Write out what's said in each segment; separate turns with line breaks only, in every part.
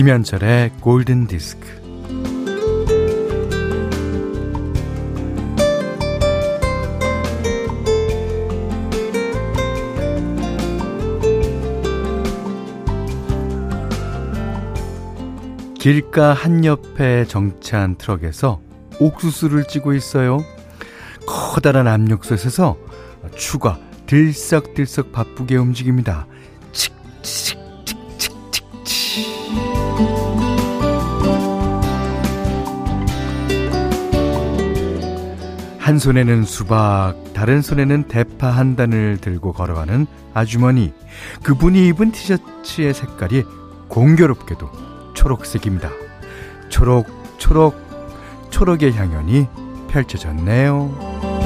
김현철의 골든 디스크. 길가 한옆에 정차한 트럭에서 옥수수를 찌고 있어요. 커다란 압력솥에서 추가 들썩들썩 바쁘게 움직입니다. 칙칙 한 손에는 수박, 다른 손에는 대파 한 단을 들고 걸어가는 아주머니. 그분이 입은 티셔츠의 색깔이 공교롭게도 초록색입니다. 초록, 초록, 초록의 향연이 펼쳐졌네요.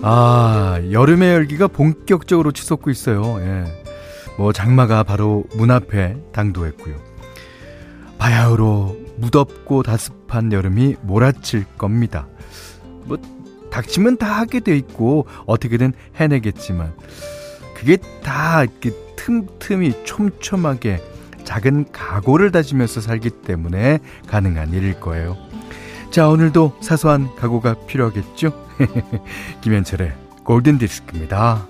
아, 여름의 열기가 본격적으로 치솟고 있어요. 예. 뭐 장마가 바로 문 앞에 당도했고요. 바야흐로 무덥고 다습한 여름이 몰아칠 겁니다. 뭐 닥치면 다 하게 돼 있고 어떻게든 해내겠지만 그게 다 이렇게 틈틈이 촘촘하게 작은 각오를 다지면서 살기 때문에 가능한 일일 거예요. 자, 오늘도 사소한 각오가 필요하겠죠? 김현철의 골든 디스크입니다.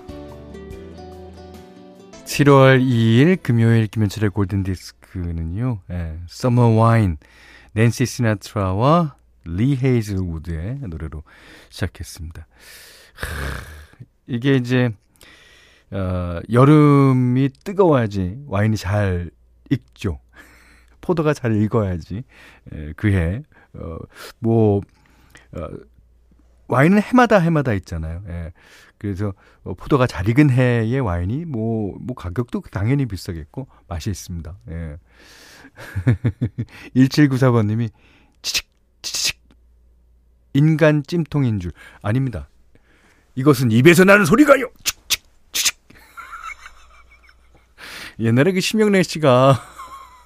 7월 2일 금요일 김현철의 골든디스크는요, 예, Summer Wine, 낸시 시나트라와 리 헤이즐우드의 노래로 시작했습니다. 이게 이제, 어, 여름이 뜨거워야지 와인이 잘 익죠. 포도가 잘 익어야지, 예, 그해, 어, 뭐, 어, 와인은 해마다 해마다 있잖아요. 예. 그래서 어, 포도가 잘 익은 해의 와인이 뭐, 뭐 가격도 당연히 비싸겠고 맛이 있습니다. 예. 1794번 님이 치칙, 치칙. 인간 찜통인 줄. 아닙니다. 이것은 입에서 나는 소리가요! 칙칙, 치칙. 옛날에 그 심영래 씨가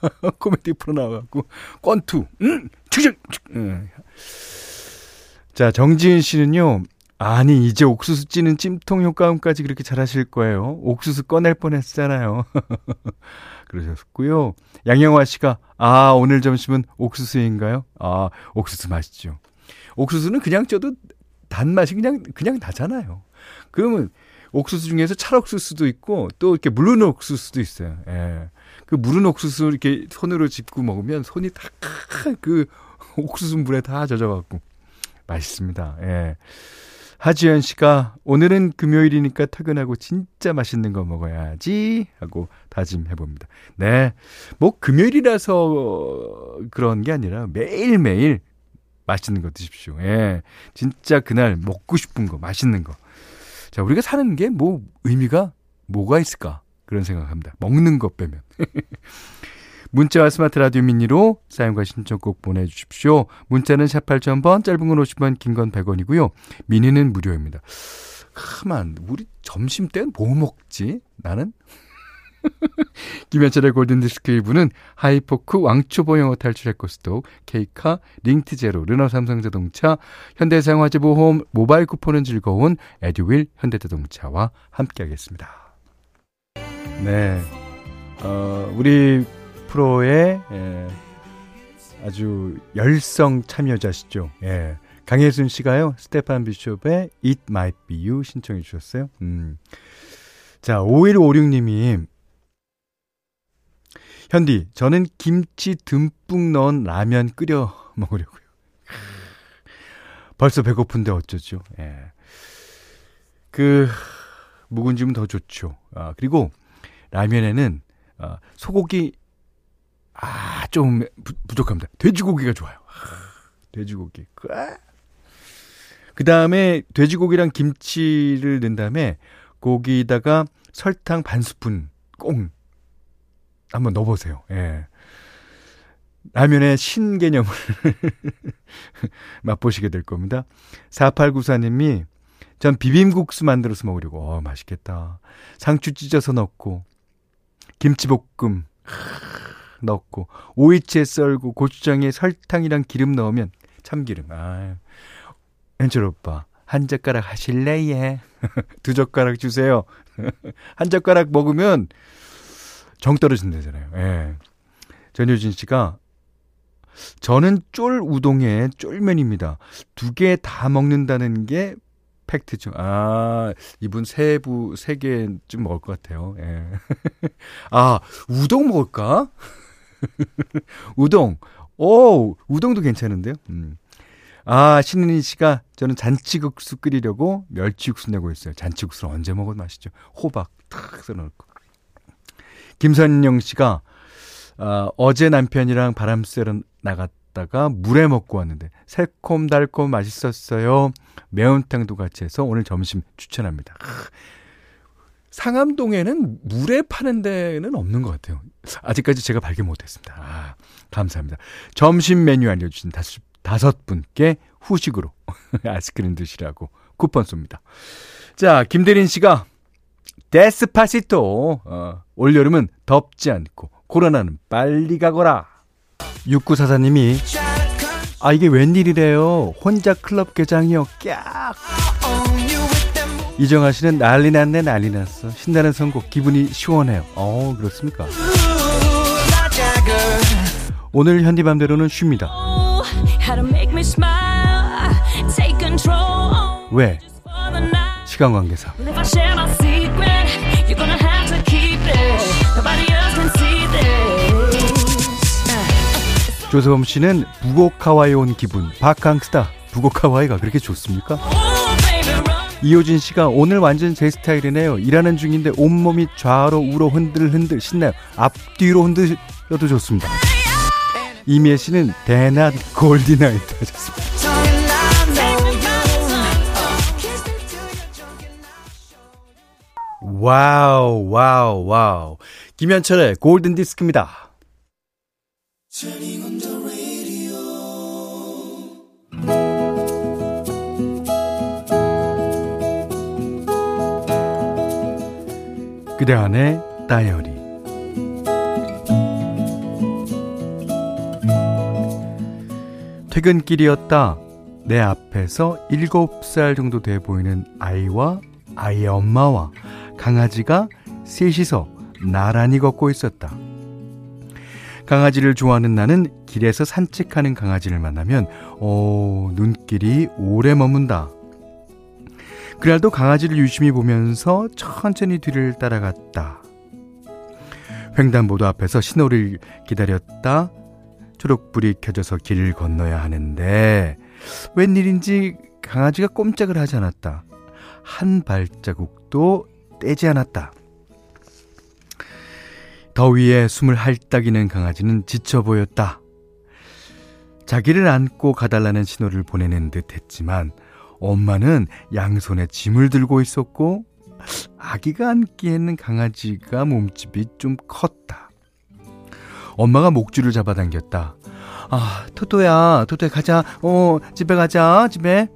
코미디 프로 나와갖고, 권투, 응, 치칙, 응. 자, 정지은 씨는요, 아니, 이제 옥수수 찌는 찜통 효과음까지 그렇게 잘하실 거예요. 옥수수 꺼낼 뻔 했잖아요. 그러셨고요. 양영화 씨가, 아, 오늘 점심은 옥수수인가요? 아, 옥수수 맛있죠. 옥수수는 그냥 쪄도 단맛이 그냥, 그냥 나잖아요. 그러면 옥수수 중에서 찰옥수수도 있고, 또 이렇게 물른 옥수수도 있어요. 예. 그 물은 옥수수 이렇게 손으로 짚고 먹으면 손이 다, 그 옥수수 물에 다 젖어갖고. 맛있습니다. 예. 하지연 씨가 오늘은 금요일이니까 퇴근하고 진짜 맛있는 거 먹어야지 하고 다짐해 봅니다. 네. 뭐 금요일이라서 그런 게 아니라 매일매일 맛있는 거 드십시오. 예. 진짜 그날 먹고 싶은 거, 맛있는 거. 자, 우리가 사는 게 뭐 의미가 뭐가 있을까? 그런 생각합니다. 먹는 것 빼면. 문자와 스마트 라디오 미니로 사연과 신청곡 보내주십시오. 문자는 샵 8000번, 짧은 건 50원, 긴 건 100원이고요. 미니는 무료입니다. 가만, 우리 점심 때는 뭐 먹지? 나는? 김현철의 골든디스크 1부는 하이포크 왕초보 영어 탈출 해커스톡, 케이카, 링티제로, 르노 삼성자동차, 현대생활재보험 모바일 쿠폰은 즐거운 에듀윌 현대자동차와 함께하겠습니다. 네. 어, 우리 프로의 예, 아주 열성 참여자시죠. 예. 강혜순 씨가요, 스테판 비숍의 It Might Be You 신청해 주셨어요. 음. 자, 5156님이, 현디, 저는 김치 듬뿍 넣은 라면 끓여 먹으려고요. 벌써 배고픈데 어쩌죠? 예. 그, 묵은지면 더 좋죠. 아, 그리고 라면에는 아, 소고기 아, 좀 부, 부족합니다. 돼지고기가 좋아요. 돼지고기. 그 다음에 돼지고기랑 김치를 넣은 다음에 고기에다가 설탕 반 스푼 꽁 한번 넣어보세요. 예. 라면의 신개념을 맛보시게 될 겁니다. 4894님이 전 비빔국수 만들어서 먹으려고, 어, 맛있겠다. 상추 찢어서 넣고, 김치볶음, 넣고 오이채 썰고 고추장에 설탕이랑 기름 넣으면 참기름. 아, 현철 오빠 한 젓가락 하실래, 예? 두 젓가락 주세요. 한 젓가락 먹으면 정 떨어진다잖아요. 예. 전효진 씨가 저는 쫄 우동에 쫄면입니다. 두 개 다 먹는다는 게 팩트죠. 아, 이분 세부, 세 개쯤 먹을 것 같아요. 예. 아, 우동 먹을까? 우동. 오, 우동도 괜찮은데요? 음. 아, 신은희 씨가 저는 잔치국수 끓이려고 멸치국수 내고 있어요. 잔치국수를 언제 먹어도 맛있죠. 호박 탁 썰어놓고. 김선영 씨가 아, 어제 남편이랑 바람 쐬러 나갔다가 물에 먹고 왔는데 새콤달콤 맛있었어요. 매운탕도 같이 해서 오늘 점심 추천합니다. 상암동에는 물에 파는 데는 없는 것 같아요. 아직까지 제가 발견 못했습니다. 아, 감사합니다. 점심 메뉴 알려주신 다섯, 다섯 분께 후식으로 아이스크림 드시라고 쿠폰 쏩니다. 자, 김대린 씨가 데스파시토 어, 올여름은 덥지 않고 코로나는 빨리 가거라. 6944님이 아 이게 웬일이래요. 혼자 클럽 개장이요. 깍. 이정아 씨는 난리 났네 난리 났어. 신나는 선곡 기분이 시원해요. 어 그렇습니까? 오늘 현디맘대로는 쉽니다. 왜? 시간 관계상. 조세범 씨는 부곡하와이 온 기분. 바캉스다. 부곡하와이가 그렇게 좋습니까? 이효진 씨가 오늘 완전 제 스타일이네요. 일하는 중인데 온몸이 좌로 우로 흔들흔들 신나요. 앞뒤로 흔들려도 좋습니다. 이미애 씨는 대낮 골디나이트 하셨습니다. 와우, 와우, 와우. 김현철의 골든 디스크입니다. 그대 안의 다이어리 퇴근길이었다. 내 앞에서 7살 정도 돼 보이는 아이와 아이의 엄마와 강아지가 셋이서 나란히 걷고 있었다. 강아지를 좋아하는 나는 길에서 산책하는 강아지를 만나면, 오, 눈길이 오래 머문다. 그날도 강아지를 유심히 보면서 천천히 뒤를 따라갔다. 횡단보도 앞에서 신호를 기다렸다. 초록불이 켜져서 길을 건너야 하는데, 웬일인지 강아지가 꼼짝을 하지 않았다. 한 발자국도 떼지 않았다. 더위에 숨을 할딱이는 강아지는 지쳐 보였다. 자기를 안고 가달라는 신호를 보내는 듯 했지만 엄마는 양손에 짐을 들고 있었고 아기가 안기에는 강아지가 몸집이 좀 컸다. 엄마가 목줄을 잡아당겼다. 아, 토토야, 토토야, 가자. 어, 집에 가자, 집에.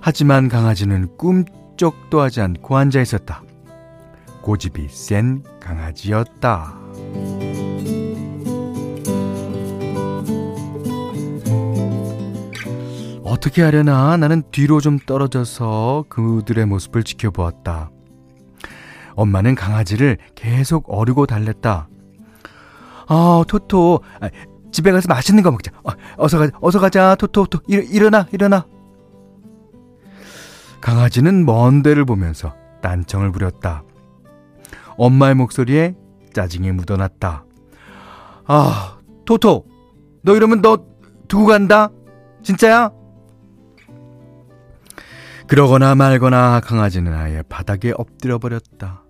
하지만 강아지는 꿈쩍도 하지 않고 앉아 있었다. 고집이 센 강아지였다. 어떻게 하려나 나는 뒤로 좀 떨어져서 그들의 모습을 지켜보았다. 엄마는 강아지를 계속 어르고 달랬다. 아, 토토, 아, 집에 가서 맛있는 거 먹자. 어, 서 가자, 어서 가자, 토토, 토, 일, 일어나, 일어나. 강아지는 먼 데를 보면서 딴청을 부렸다. 엄마의 목소리에 짜증이 묻어났다. 아, 토토, 너 이러면 너 두고 간다? 진짜야? 그러거나 말거나 강아지는 아예 바닥에 엎드려 버렸다.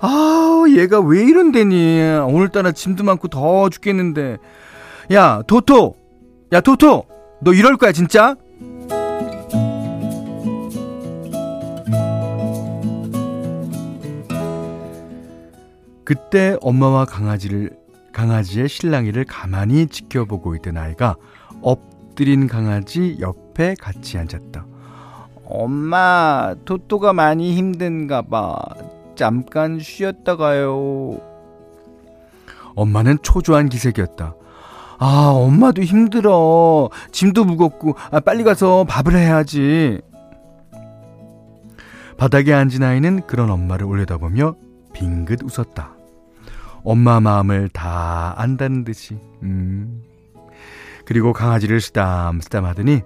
아, 얘가 왜 이런데니? 오늘따라 짐도 많고 더워 죽겠는데. 야, 토토! 야, 토토! 너 이럴 거야, 진짜? 그때 엄마와 강아지를 강아지의 실랑이를 가만히 지켜보고 있던 아이가 엎드린 강아지 옆에 같이 앉았다. 엄마, 토토가 많이 힘든가 봐. 잠깐 쉬었다 가요. 엄마는 초조한 기색이었다. 아, 엄마도 힘들어. 짐도 무겁고, 아, 빨리 가서 밥을 해야지. 바닥에 앉은 아이는 그런 엄마를 올려다보며 빙긋 웃었다. 엄마 마음을 다 안다는 듯이. 음. 그리고 강아지를 쓰담쓰담 하더니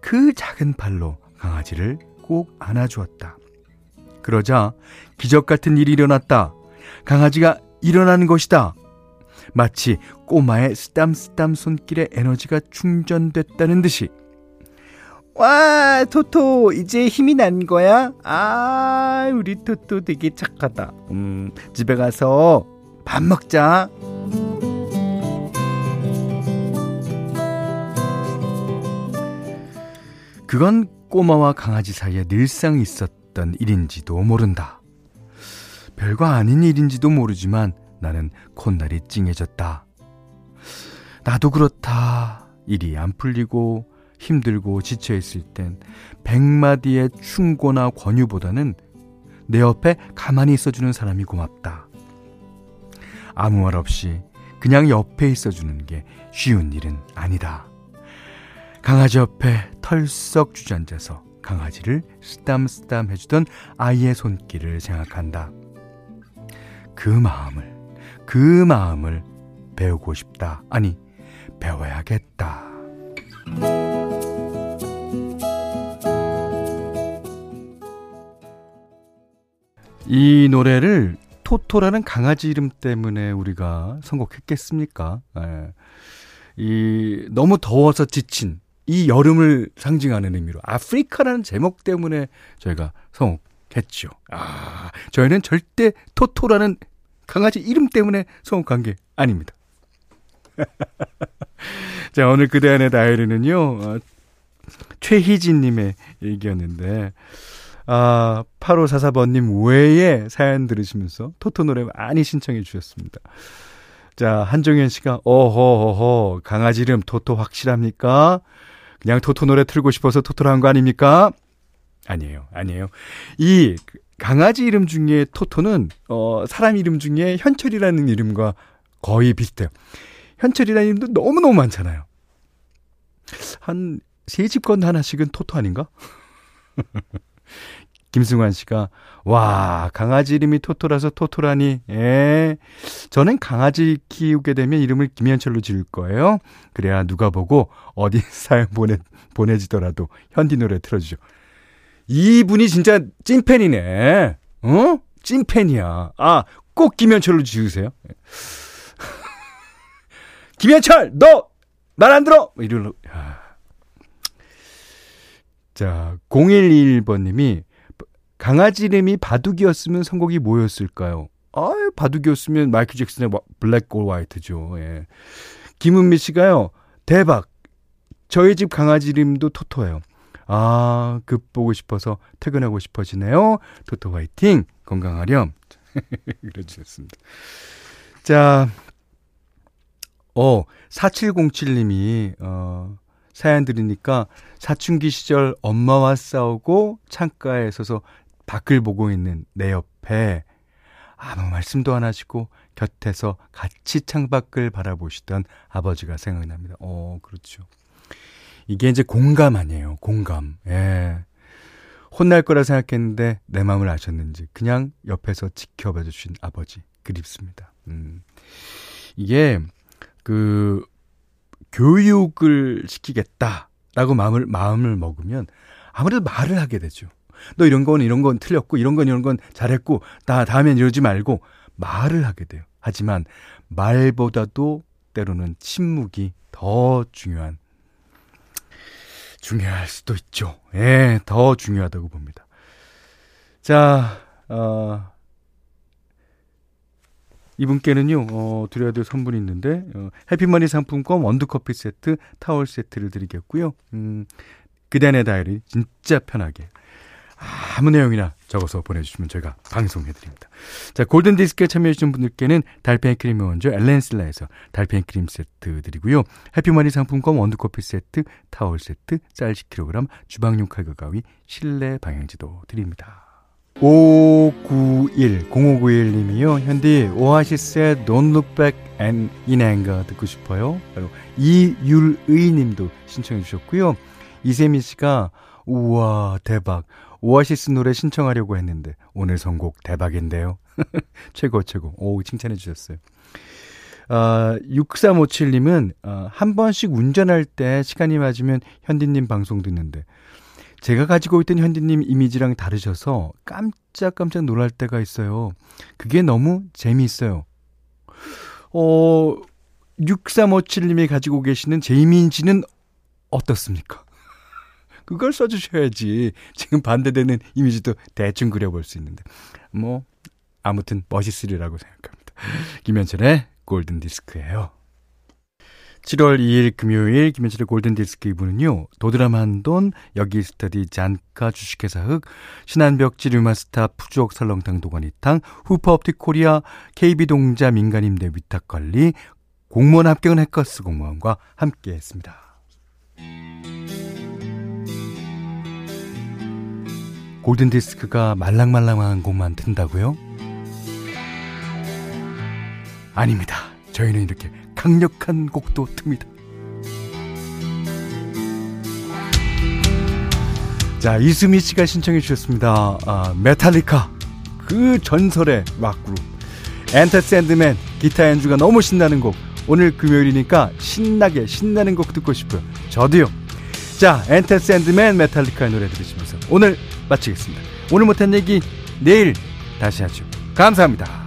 그 작은 팔로 강아지를 꼭 안아주었다. 그러자 기적 같은 일이 일어났다. 강아지가 일어나는 것이다. 마치 꼬마의 쓰담쓰담 손길에 에너지가 충전됐다는 듯이. 와, 토토, 이제 힘이 난 거야? 아, 우리 토토 되게 착하다. 음, 집에 가서 밥 먹자. 그건 꼬마와 강아지 사이에 늘상 있었던 일인지도 모른다. 별거 아닌 일인지도 모르지만 나는 콧날이 찡해졌다. 나도 그렇다. 일이 안 풀리고 힘들고 지쳐있을 땐 백마디의 충고나 권유보다는 내 옆에 가만히 있어주는 사람이 고맙다. 아무 말 없이 그냥 옆에 있어주는 게 쉬운 일은 아니다. 강아지 옆에 털썩 주저앉아서 강아지를 쓰담쓰담 해주던 아이의 손길을 생각한다. 그 마음을, 그 마음을 배우고 싶다. 아니, 배워야겠다. 이 노래를 토토라는 강아지 이름 때문에 우리가 선곡했겠습니까? 예. 이 너무 더워서 지친 이 여름을 상징하는 의미로 아프리카라는 제목 때문에 저희가 선곡했죠. 아, 저희는 절대 토토라는 강아지 이름 때문에 선곡한 게 아닙니다. 자, 오늘 그대 안의 다이어리는요, 어, 최희진님의 얘기였는데, 아, 8544번님 외에 사연 들으시면서 토토 노래 많이 신청해 주셨습니다. 자, 한정현 씨가, 어허허허, 강아지 이름 토토 확실합니까? 그냥 토토 노래 틀고 싶어서 토토로 한 거 아닙니까? 아니에요, 아니에요. 이 강아지 이름 중에 토토는, 어, 사람 이름 중에 현철이라는 이름과 거의 비슷해요. 현철이라는 이름도 너무너무 많잖아요. 한, 세 집 건 하나씩은 토토 아닌가? 김승환 씨가 와 강아지 이름이 토토라서 토토라니. 예. 저는 강아지 키우게 되면 이름을 김현철로 지을 거예요. 그래야 누가 보고 어디 사연 보내 보내지더라도 현디 노래 틀어주죠. 이분이 진짜 찐팬이네. 어? 찐팬이야. 아 꼭 김현철로 지으세요. 김현철 너 말 안 들어! 이리로 자 0121번님이 강아지 이름이 바둑이었으면 선곡이 뭐였을까요? 아, 바둑이었으면 마이클 잭슨의 블랙 골 화이트죠. 예. 김은미 씨가요. 대박. 저희 집 강아지 이름도 토토예요. 아, 급 보고 싶어서 퇴근하고 싶어지네요. 토토 화이팅. 건강하렴. 그러주셨습니다. 자, 어, 4707님이, 어, 사연 들으니까 사춘기 시절 엄마와 싸우고 창가에 서서 밖을 보고 있는 내 옆에 아무 말씀도 안 하시고 곁에서 같이 창밖을 바라보시던 아버지가 생각이 납니다. 어, 그렇죠. 이게 이제 공감 아니에요. 공감. 예. 혼날 거라 생각했는데 내 마음을 아셨는지 그냥 옆에서 지켜봐 주신 아버지 그립습니다. 음. 이게 그 교육을 시키겠다라고 마음을 마음을 먹으면 아무래도 말을 하게 되죠. 너 이런 건 이런 건 틀렸고 이런 건 이런 건 잘했고 나 다음엔 이러지 말고 말을 하게 돼요. 하지만 말보다도 때로는 침묵이 더 중요한 중요할 수도 있죠. 예, 더 중요하다고 봅니다. 자, 어, 이분께는요, 어, 드려야 될 선물이 있는데, 어, 해피머니 상품권 원두커피 세트, 타월 세트를 드리겠고요. 음, 그대안의 다이어리 진짜 편하게 아무 내용이나 적어서 보내주시면 저희가 방송해드립니다. 자, 골든디스크에 참여해주신 분들께는 달팽이 크림 원조 엘렌슬라에서 달팽이 크림 세트 드리고요. 해피머니 상품권 원두커피 세트, 타월 세트, 쌀 10kg, 주방용 칼과 가위, 실내 방향지도 드립니다. 591 0591님이요. 현디 오아시스의 Don't Look Back and In Anger 듣고 싶어요. 그리고 이율의 님도 신청해 주셨고요. 이세미 씨가 우와 대박 오아시스 노래 신청하려고 했는데 오늘 선곡 대박인데요. 최고 최고. 오 칭찬해 주셨어요. 아, 6357님은 아, 한 번씩 운전할 때 시간이 맞으면 현디님 방송 듣는데 제가 가지고 있던 현디님 이미지랑 다르셔서 깜짝깜짝 놀랄 때가 있어요. 그게 너무 재미있어요. 어, 6357님이 가지고 계시는 제 이미지는 어떻습니까? 그걸 써주셔야지. 지금 반대되는 이미지도 대충 그려볼 수 있는데. 뭐, 아무튼 멋있으리라고 생각합니다. 김현철의 골든 디스크예요. 7월 2일 금요일 김현철의 골든디스크 2부는요. 도드람 한돈, 여기 스터디 잔카 주식회사 흑, 신한벽지 류마스타 푸주옥 설렁탕 도가니탕, 후퍼업틱 코리아, KB동자 민간임대 위탁관리, 공무원 합격은 해커스 공무원과 함께했습니다. 골든디스크가 말랑말랑한 곡만 튼다고요? 아닙니다. 저희는 이렇게 강력한 곡도 틉니다. 자, 이수미 씨가 신청해 주셨습니다. 아, 메탈리카. 그 전설의 락그룹. Enter Sandman 기타 연주가 너무 신나는 곡. 오늘 금요일이니까 신나게 신나는 곡 듣고 싶어요. 저도요. 자, Enter Sandman 메탈리카의 노래 들으시면서 오늘 마치겠습니다. 오늘 못한 얘기 내일 다시 하죠. 감사합니다.